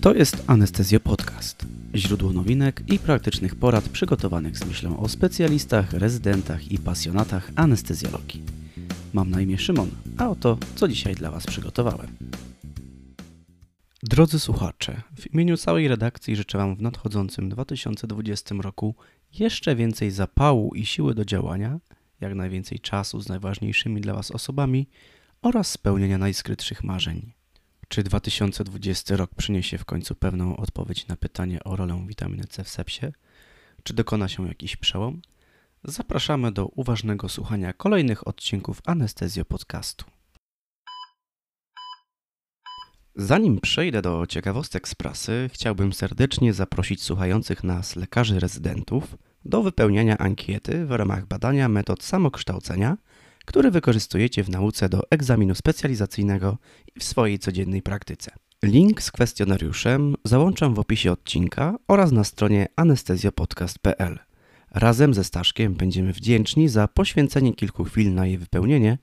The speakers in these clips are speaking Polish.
To jest Anestezjo Podcast. Źródło nowinek i praktycznych porad przygotowanych z myślą o specjalistach, rezydentach i pasjonatach anestezjologii. Mam na imię Szymon, a oto co dzisiaj dla Was przygotowałem. Drodzy słuchacze, w imieniu całej redakcji życzę Wam w nadchodzącym 2020 roku jeszcze więcej zapału i siły do działania, jak najwięcej czasu z najważniejszymi dla Was osobami oraz spełnienia najskrytszych marzeń. Czy 2020 rok przyniesie w końcu pewną odpowiedź na pytanie o rolę witaminy C w sepsie? Czy dokona się jakiś przełom? Zapraszamy do uważnego słuchania kolejnych odcinków Anestezjo Podcastu. Zanim przejdę do ciekawostek z prasy, chciałbym serdecznie zaprosić słuchających nas lekarzy rezydentów do wypełniania ankiety w ramach badania metod samokształcenia, które wykorzystujecie w nauce do egzaminu specjalizacyjnego i w swojej codziennej praktyce. Link z kwestionariuszem załączam w opisie odcinka oraz na stronie anestezjopodcast.pl. Razem ze Staszkiem będziemy wdzięczni za poświęcenie kilku chwil na jej wypełnienie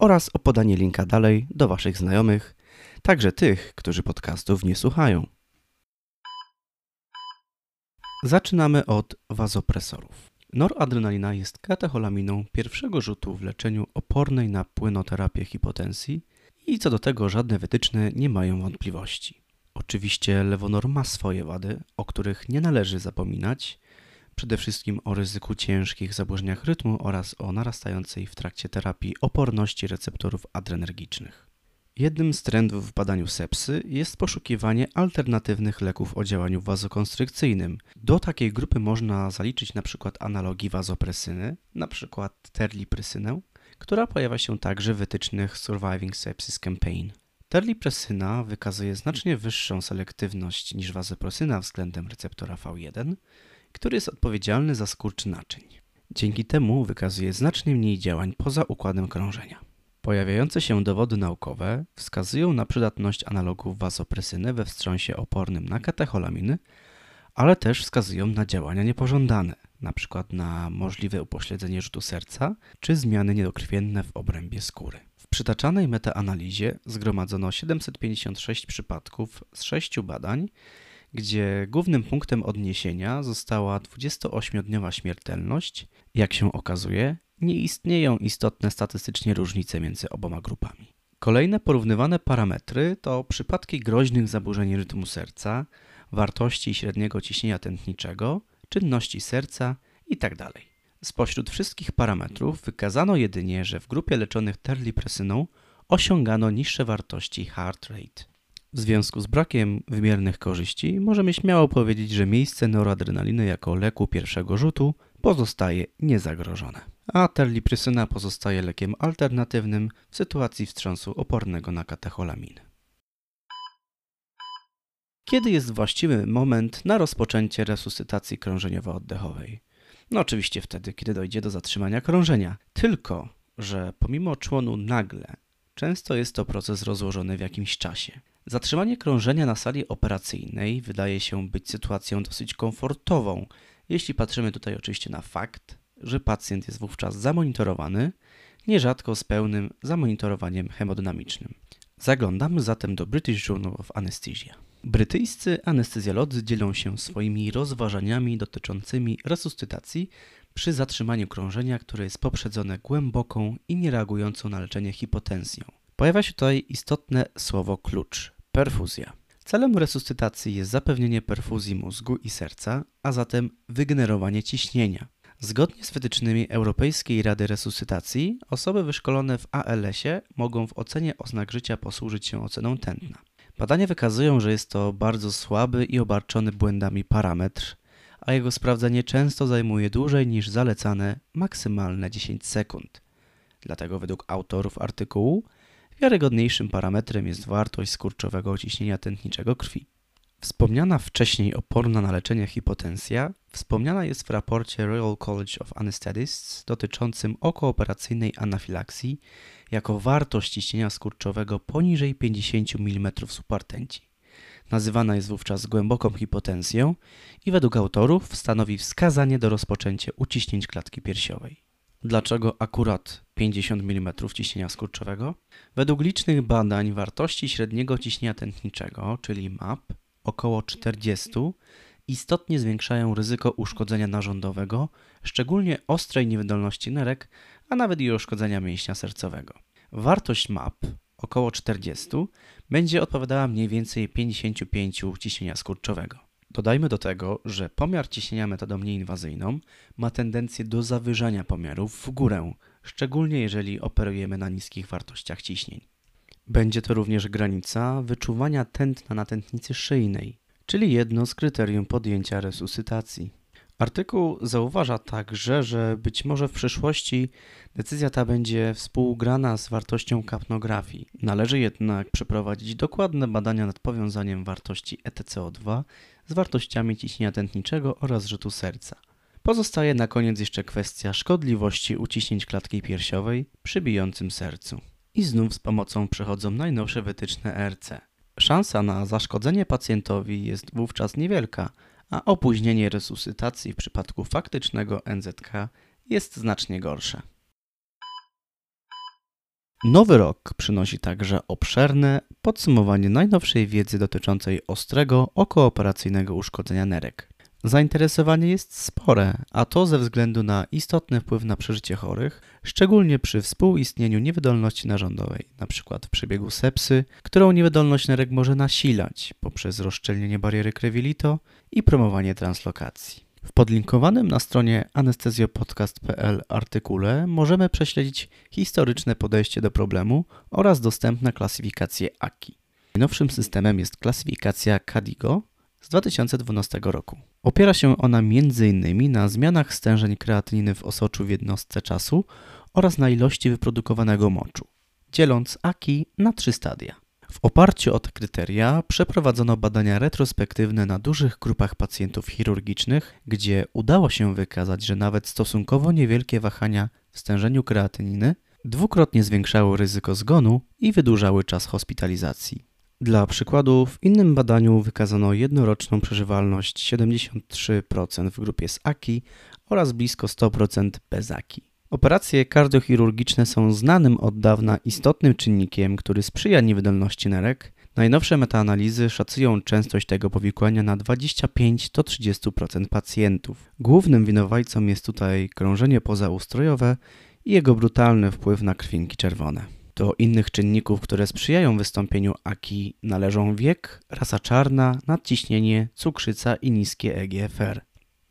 oraz o podanie linka dalej do Waszych znajomych, także tych, którzy podcastów nie słuchają. Zaczynamy od wazopresorów. Noradrenalina jest katecholaminą pierwszego rzutu w leczeniu opornej na płynoterapię hipotensji i co do tego żadne wytyczne nie mają wątpliwości. Oczywiście lewonor ma swoje wady, o których nie należy zapominać, przede wszystkim o ryzyku ciężkich zaburzeniach rytmu oraz o narastającej w trakcie terapii oporności receptorów adrenergicznych. Jednym z trendów w badaniu sepsy jest poszukiwanie alternatywnych leków o działaniu wazokonstrykcyjnym. Do takiej grupy można zaliczyć np. analogi wazopresyny, np. terliprysynę, która pojawia się także w wytycznych Surviving Sepsis Campaign. Terlipresyna wykazuje znacznie wyższą selektywność niż wazopresyna względem receptora V1, który jest odpowiedzialny za skurcz naczyń. Dzięki temu wykazuje znacznie mniej działań poza układem krążenia. Pojawiające się dowody naukowe wskazują na przydatność analogów wazopresyny we wstrząsie opornym na katecholaminy, ale też wskazują na działania niepożądane, np. na możliwe upośledzenie rzutu serca czy zmiany niedokrwienne w obrębie skóry. W przytaczanej metaanalizie zgromadzono 756 przypadków z 6 badań, gdzie głównym punktem odniesienia została 28-dniowa śmiertelność. Jak się okazuje, nie istnieją istotne statystycznie różnice między oboma grupami. Kolejne porównywane parametry to przypadki groźnych zaburzeń rytmu serca, wartości średniego ciśnienia tętniczego, czynności serca itd. Spośród wszystkich parametrów wykazano jedynie, że w grupie leczonych terlipresyną osiągano niższe wartości heart rate. W związku z brakiem wymiernych korzyści możemy śmiało powiedzieć, że miejsce noradrenaliny jako leku pierwszego rzutu pozostaje niezagrożone. A terliprysyna pozostaje lekiem alternatywnym w sytuacji wstrząsu opornego na katecholaminę. Kiedy jest właściwy moment na rozpoczęcie resuscytacji krążeniowo-oddechowej? No oczywiście wtedy, kiedy dojdzie do zatrzymania krążenia. Tylko, że pomimo członu nagle, często jest to proces rozłożony w jakimś czasie. Zatrzymanie krążenia na sali operacyjnej wydaje się być sytuacją dosyć komfortową, jeśli patrzymy tutaj oczywiście na fakt, że pacjent jest wówczas zamonitorowany, nierzadko z pełnym zamonitorowaniem hemodynamicznym. Zaglądamy zatem do British Journal of Anesthesia. Brytyjscy anestezjolodzy dzielą się swoimi rozważaniami dotyczącymi resuscytacji przy zatrzymaniu krążenia, które jest poprzedzone głęboką i niereagującą na leczenie hipotensją. Pojawia się tutaj istotne słowo klucz perfuzja. Celem resuscytacji jest zapewnienie perfuzji mózgu i serca, a zatem wygenerowanie ciśnienia. Zgodnie z wytycznymi Europejskiej Rady Resuscytacji, osoby wyszkolone w ALS-ie mogą w ocenie oznak życia posłużyć się oceną tętna. Badania wykazują, że jest to bardzo słaby i obarczony błędami parametr, a jego sprawdzenie często zajmuje dłużej niż zalecane maksymalne 10 sekund. Dlatego według autorów artykułu wiarygodniejszym parametrem jest wartość skurczowego ciśnienia tętniczego krwi. Wspomniana wcześniej oporna na leczenie hipotensja wspomniana jest w raporcie Royal College of Anesthetists dotyczącym okooperacyjnej anafilaksji jako wartość ciśnienia skurczowego poniżej 50 mm subartenci. Nazywana jest wówczas głęboką hipotensją i według autorów stanowi wskazanie do rozpoczęcia uciśnięć klatki piersiowej. Dlaczego akurat 50 mm ciśnienia skurczowego? Według licznych badań wartości średniego ciśnienia tętniczego, czyli MAP, około 40 istotnie zwiększają ryzyko uszkodzenia narządowego, szczególnie ostrej niewydolności nerek, a nawet i uszkodzenia mięśnia sercowego. Wartość MAP około 40 będzie odpowiadała mniej więcej 55 ciśnienia skurczowego. Dodajmy do tego, że pomiar ciśnienia metodą nieinwazyjną ma tendencję do zawyżania pomiarów w górę, szczególnie jeżeli operujemy na niskich wartościach ciśnień. Będzie to również granica wyczuwania tętna na tętnicy szyjnej, czyli jedno z kryterium podjęcia resuscytacji. Artykuł zauważa także, że być może w przyszłości decyzja ta będzie współgrana z wartością kapnografii. Należy jednak przeprowadzić dokładne badania nad powiązaniem wartości ETCO2 z wartościami ciśnienia tętniczego oraz rzutu serca. Pozostaje na koniec jeszcze kwestia szkodliwości uciśnięć klatki piersiowej przy bijącym sercu. I znów z pomocą przychodzą najnowsze wytyczne ERC. Szansa na zaszkodzenie pacjentowi jest wówczas niewielka, a opóźnienie resuscytacji w przypadku faktycznego NZK jest znacznie gorsze. Nowy rok przynosi także obszerne podsumowanie najnowszej wiedzy dotyczącej ostrego okooperacyjnego uszkodzenia nerek. Zainteresowanie jest spore, a to ze względu na istotny wpływ na przeżycie chorych, szczególnie przy współistnieniu niewydolności narządowej, np. w przebiegu sepsy, którą niewydolność nerek może nasilać poprzez rozszczelnienie bariery krewilito i promowanie translokacji. W podlinkowanym na stronie anestezjopodcast.pl artykule możemy prześledzić historyczne podejście do problemu oraz dostępne klasyfikacje AKI. Najnowszym systemem jest klasyfikacja CADIGO z 2012 roku. Opiera się ona m.in. na zmianach stężeń kreatyniny w osoczu w jednostce czasu oraz na ilości wyprodukowanego moczu, dzieląc AKI na trzy stadia. W oparciu o te kryteria przeprowadzono badania retrospektywne na dużych grupach pacjentów chirurgicznych, gdzie udało się wykazać, że nawet stosunkowo niewielkie wahania w stężeniu kreatyniny dwukrotnie zwiększały ryzyko zgonu i wydłużały czas hospitalizacji. Dla przykładu, w innym badaniu wykazano jednoroczną przeżywalność 73% w grupie z AKI oraz blisko 100% bez AKI. Operacje kardiochirurgiczne są znanym od dawna istotnym czynnikiem, który sprzyja niewydolności nerek. Najnowsze metaanalizy szacują częstość tego powikłania na 25-30% pacjentów. Głównym winowajcą jest tutaj krążenie pozaustrojowe i jego brutalny wpływ na krwinki czerwone. Do innych czynników, które sprzyjają wystąpieniu AKI należą wiek, rasa czarna, nadciśnienie, cukrzyca i niskie EGFR.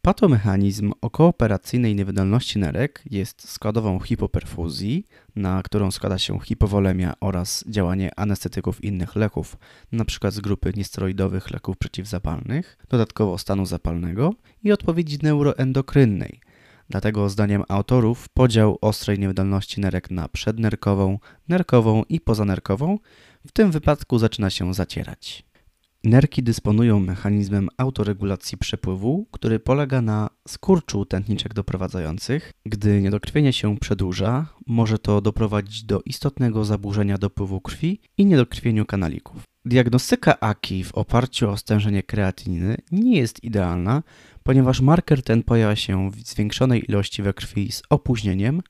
Patomechanizm okooperacyjnej niewydolności nerek jest składową hipoperfuzji, na którą składa się hipowolemia oraz działanie anestetyków innych leków, np. z grupy niesteroidowych leków przeciwzapalnych, dodatkowo stanu zapalnego i odpowiedzi neuroendokrynnej. Dlatego zdaniem autorów podział ostrej niewydolności nerek na przednerkową, nerkową i pozanerkową w tym wypadku zaczyna się zacierać. Nerki dysponują mechanizmem autoregulacji przepływu, który polega na skurczu tętniczek doprowadzających. Gdy niedokrwienie się przedłuża, może to doprowadzić do istotnego zaburzenia dopływu krwi i niedokrwieniu kanalików. Diagnostyka AKI w oparciu o stężenie kreatyniny nie jest idealna, ponieważ marker ten pojawia się w zwiększonej ilości we krwi z opóźnieniem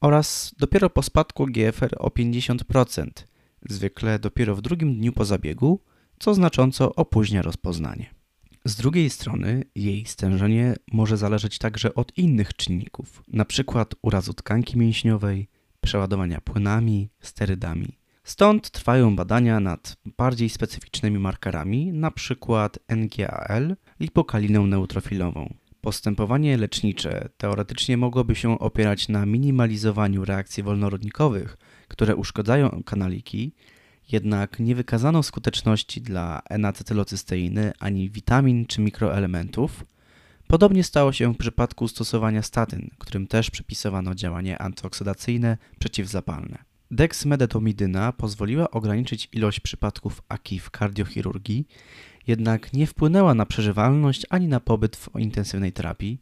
oraz dopiero po spadku GFR o 50%, zwykle dopiero w drugim dniu po zabiegu, co znacząco opóźnia rozpoznanie. Z drugiej strony jej stężenie może zależeć także od innych czynników, np. urazu tkanki mięśniowej, przeładowania płynami, sterydami. Stąd trwają badania nad bardziej specyficznymi markerami, np. NGAL, lipokaliną neutrofilową. Postępowanie lecznicze teoretycznie mogłoby się opierać na minimalizowaniu reakcji wolnorodnikowych, które uszkodzają kanaliki, jednak nie wykazano skuteczności dla enacetylocysteiny ani witamin czy mikroelementów. Podobnie stało się w przypadku stosowania statyn, którym też przypisywano działanie antyoksydacyjne przeciwzapalne. Dexmedetomydyna pozwoliła ograniczyć ilość przypadków AKI w kardiochirurgii, jednak nie wpłynęła na przeżywalność ani na pobyt w intensywnej terapii,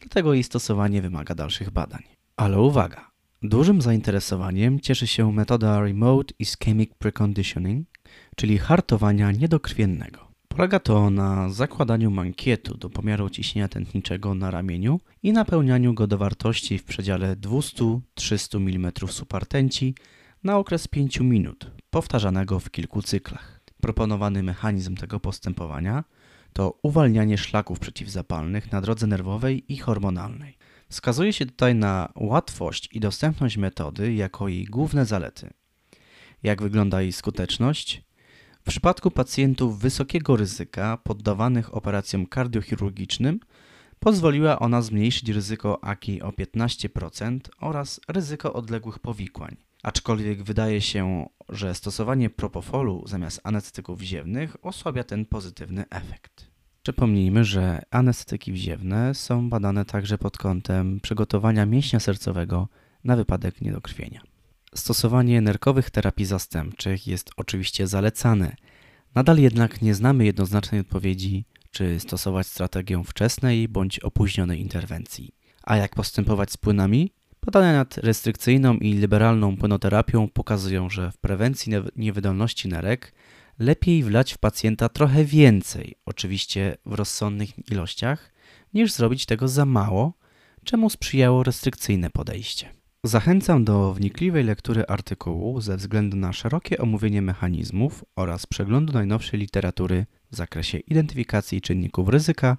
dlatego jej stosowanie wymaga dalszych badań. Ale uwaga! Dużym zainteresowaniem cieszy się metoda Remote Ischemic Preconditioning, czyli hartowania niedokrwiennego. Polega to na zakładaniu mankietu do pomiaru ciśnienia tętniczego na ramieniu i napełnianiu go do wartości w przedziale 200-300 mm supartęci na okres 5 minut, powtarzanego w kilku cyklach. Proponowany mechanizm tego postępowania to uwalnianie szlaków przeciwzapalnych na drodze nerwowej i hormonalnej. Wskazuje się tutaj na łatwość i dostępność metody jako jej główne zalety. Jak wygląda jej skuteczność? W przypadku pacjentów wysokiego ryzyka poddawanych operacjom kardiochirurgicznym pozwoliła ona zmniejszyć ryzyko AKI o 15% oraz ryzyko odległych powikłań. Aczkolwiek wydaje się, że stosowanie propofolu zamiast anestetyków wziewnych osłabia ten pozytywny efekt. Przypomnijmy, że anestetyki wziewne są badane także pod kątem przygotowania mięśnia sercowego na wypadek niedokrwienia. Stosowanie nerkowych terapii zastępczych jest oczywiście zalecane. Nadal jednak nie znamy jednoznacznej odpowiedzi, czy stosować strategię wczesnej bądź opóźnionej interwencji. A jak postępować z płynami? Badania nad restrykcyjną i liberalną płynoterapią pokazują, że w prewencji niewydolności nerek lepiej wlać w pacjenta trochę więcej, oczywiście w rozsądnych ilościach, niż zrobić tego za mało, czemu sprzyjało restrykcyjne podejście. Zachęcam do wnikliwej lektury artykułu ze względu na szerokie omówienie mechanizmów oraz przeglądu najnowszej literatury w zakresie identyfikacji czynników ryzyka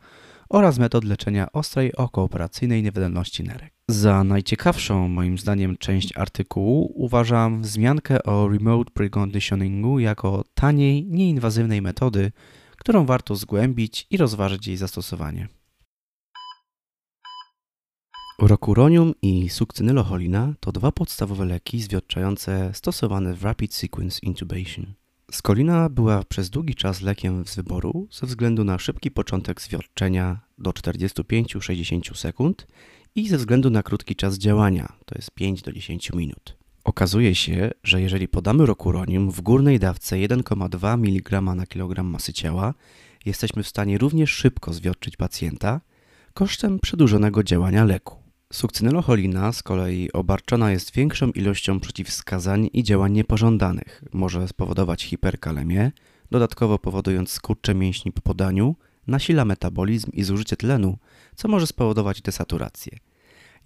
oraz metod leczenia ostrej okooperacyjnej niewydolności nerek. Za najciekawszą moim zdaniem część artykułu uważam wzmiankę o remote preconditioningu jako taniej, nieinwazywnej metody, którą warto zgłębić i rozważyć jej zastosowanie. Rokuronium i sukcynylocholina to dwa podstawowe leki zwiotczające stosowane w Rapid Sequence Intubation. Skolina była przez długi czas lekiem z wyboru ze względu na szybki początek zwiotczenia do 45-60 sekund i ze względu na krótki czas działania, to jest 5 do 10 minut. Okazuje się, że jeżeli podamy rokuronium w górnej dawce 1,2 mg na kilogram masy ciała, jesteśmy w stanie również szybko zwiotczyć pacjenta kosztem przedłużonego działania leku. Sukcynylocholina z kolei obarczona jest większą ilością przeciwwskazań i działań niepożądanych. Może spowodować hiperkalemię, dodatkowo powodując skurcze mięśni po podaniu, nasila metabolizm i zużycie tlenu, co może spowodować desaturację.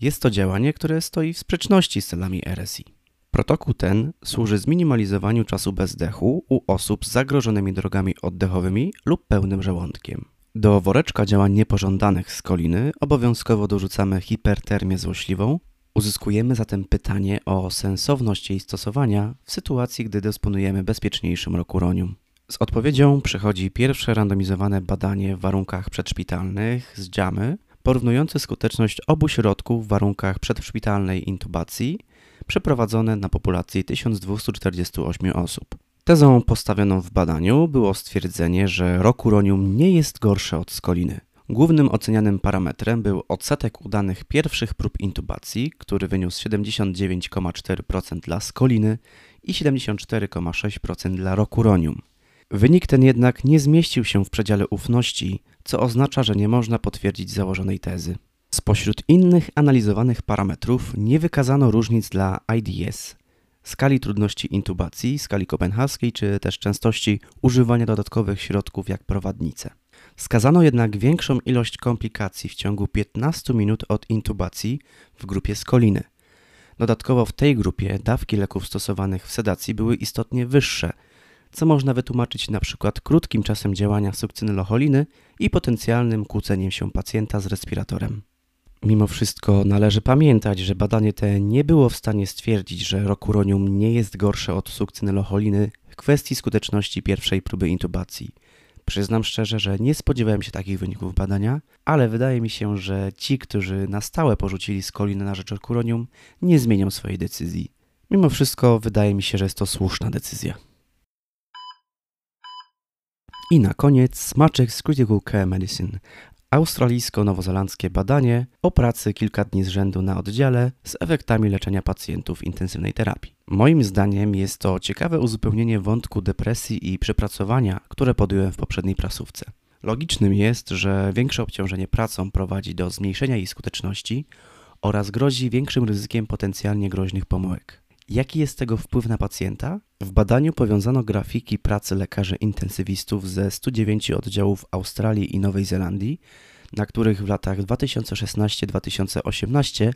Jest to działanie, które stoi w sprzeczności z celami RSI. Protokół ten służy zminimalizowaniu czasu bezdechu u osób z zagrożonymi drogami oddechowymi lub pełnym żołądkiem. Do woreczka działań niepożądanych z koliny obowiązkowo dorzucamy hipertermię złośliwą. Uzyskujemy zatem pytanie o sensowność jej stosowania w sytuacji, gdy dysponujemy bezpieczniejszym rokuronium. Z odpowiedzią przychodzi pierwsze randomizowane badanie w warunkach przedszpitalnych z JAMY, porównujące skuteczność obu środków w warunkach przedszpitalnej intubacji, przeprowadzone na populacji 1248 osób. Tezą postawioną w badaniu było stwierdzenie, że rokuronium nie jest gorsze od skoliny. Głównym ocenianym parametrem był odsetek udanych pierwszych prób intubacji, który wyniósł 79,4% dla skoliny i 74,6% dla rokuronium. Wynik ten jednak nie zmieścił się w przedziale ufności, co oznacza, że nie można potwierdzić założonej tezy. Spośród innych analizowanych parametrów nie wykazano różnic dla IDS, skali trudności intubacji, skali kopenhaskiej czy też częstości używania dodatkowych środków jak prowadnice. Skazano jednak większą ilość komplikacji w ciągu 15 minut od intubacji w grupie skoliny. Dodatkowo w tej grupie dawki leków stosowanych w sedacji były istotnie wyższe, co można wytłumaczyć na przykład krótkim czasem działania sukcynylocholiny i potencjalnym kłóceniem się pacjenta z respiratorem. Mimo wszystko należy pamiętać, że badanie te nie było w stanie stwierdzić, że rokuronium nie jest gorsze od sukcynylocholiny w kwestii skuteczności pierwszej próby intubacji. Przyznam szczerze, że nie spodziewałem się takich wyników badania, ale wydaje mi się, że ci, którzy na stałe porzucili skolinę na rzecz rokuronium, nie zmienią swojej decyzji. Mimo wszystko wydaje mi się, że jest to słuszna decyzja. I na koniec smaczek z Critical Care Medicine, australijsko-nowozelandzkie badanie o pracy kilka dni z rzędu na oddziale z efektami leczenia pacjentów intensywnej terapii. Moim zdaniem jest to ciekawe uzupełnienie wątku depresji i przepracowania, które podjąłem w poprzedniej prasówce. Logicznym jest, że większe obciążenie pracą prowadzi do zmniejszenia jej skuteczności oraz grozi większym ryzykiem potencjalnie groźnych pomyłek. Jaki jest tego wpływ na pacjenta? W badaniu powiązano grafiki pracy lekarzy intensywistów ze 109 oddziałów Australii i Nowej Zelandii, na których w latach 2016-2018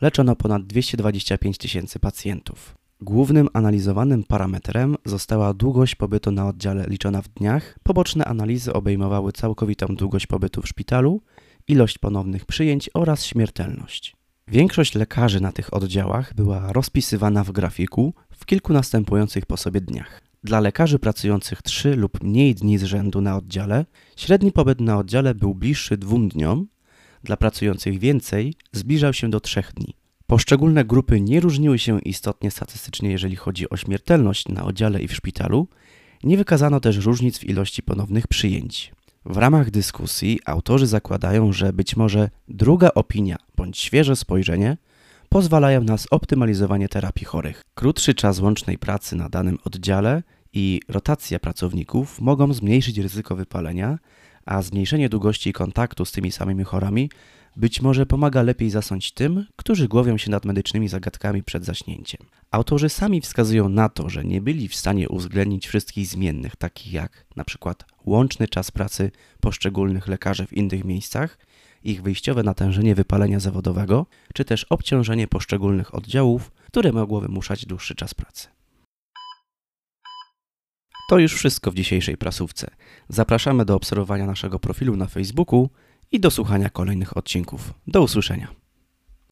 leczono ponad 225 tysięcy pacjentów. Głównym analizowanym parametrem została długość pobytu na oddziale liczona w dniach. Poboczne analizy obejmowały całkowitą długość pobytu w szpitalu, ilość ponownych przyjęć oraz śmiertelność. Większość lekarzy na tych oddziałach była rozpisywana w grafiku w kilku następujących po sobie dniach. Dla lekarzy pracujących 3 lub mniej dni z rzędu na oddziale, średni pobyt na oddziale był bliższy dwóm dniom, dla pracujących więcej zbliżał się do 3 dni. Poszczególne grupy nie różniły się istotnie statystycznie, jeżeli chodzi o śmiertelność na oddziale i w szpitalu, nie wykazano też różnic w ilości ponownych przyjęć. W ramach dyskusji autorzy zakładają, że być może druga opinia bądź świeże spojrzenie pozwalają na zoptymalizowanie terapii chorych. Krótszy czas łącznej pracy na danym oddziale i rotacja pracowników mogą zmniejszyć ryzyko wypalenia, a zmniejszenie długości kontaktu z tymi samymi chorami być może pomaga lepiej zasnąć tym, którzy głowią się nad medycznymi zagadkami przed zaśnięciem. Autorzy sami wskazują na to, że nie byli w stanie uwzględnić wszystkich zmiennych, takich jak przykład łączny czas pracy poszczególnych lekarzy w innych miejscach, ich wyjściowe natężenie wypalenia zawodowego, czy też obciążenie poszczególnych oddziałów, które mogło wymuszać dłuższy czas pracy. To już wszystko w dzisiejszej prasówce. Zapraszamy do obserwowania naszego profilu na Facebooku i do słuchania kolejnych odcinków. Do usłyszenia.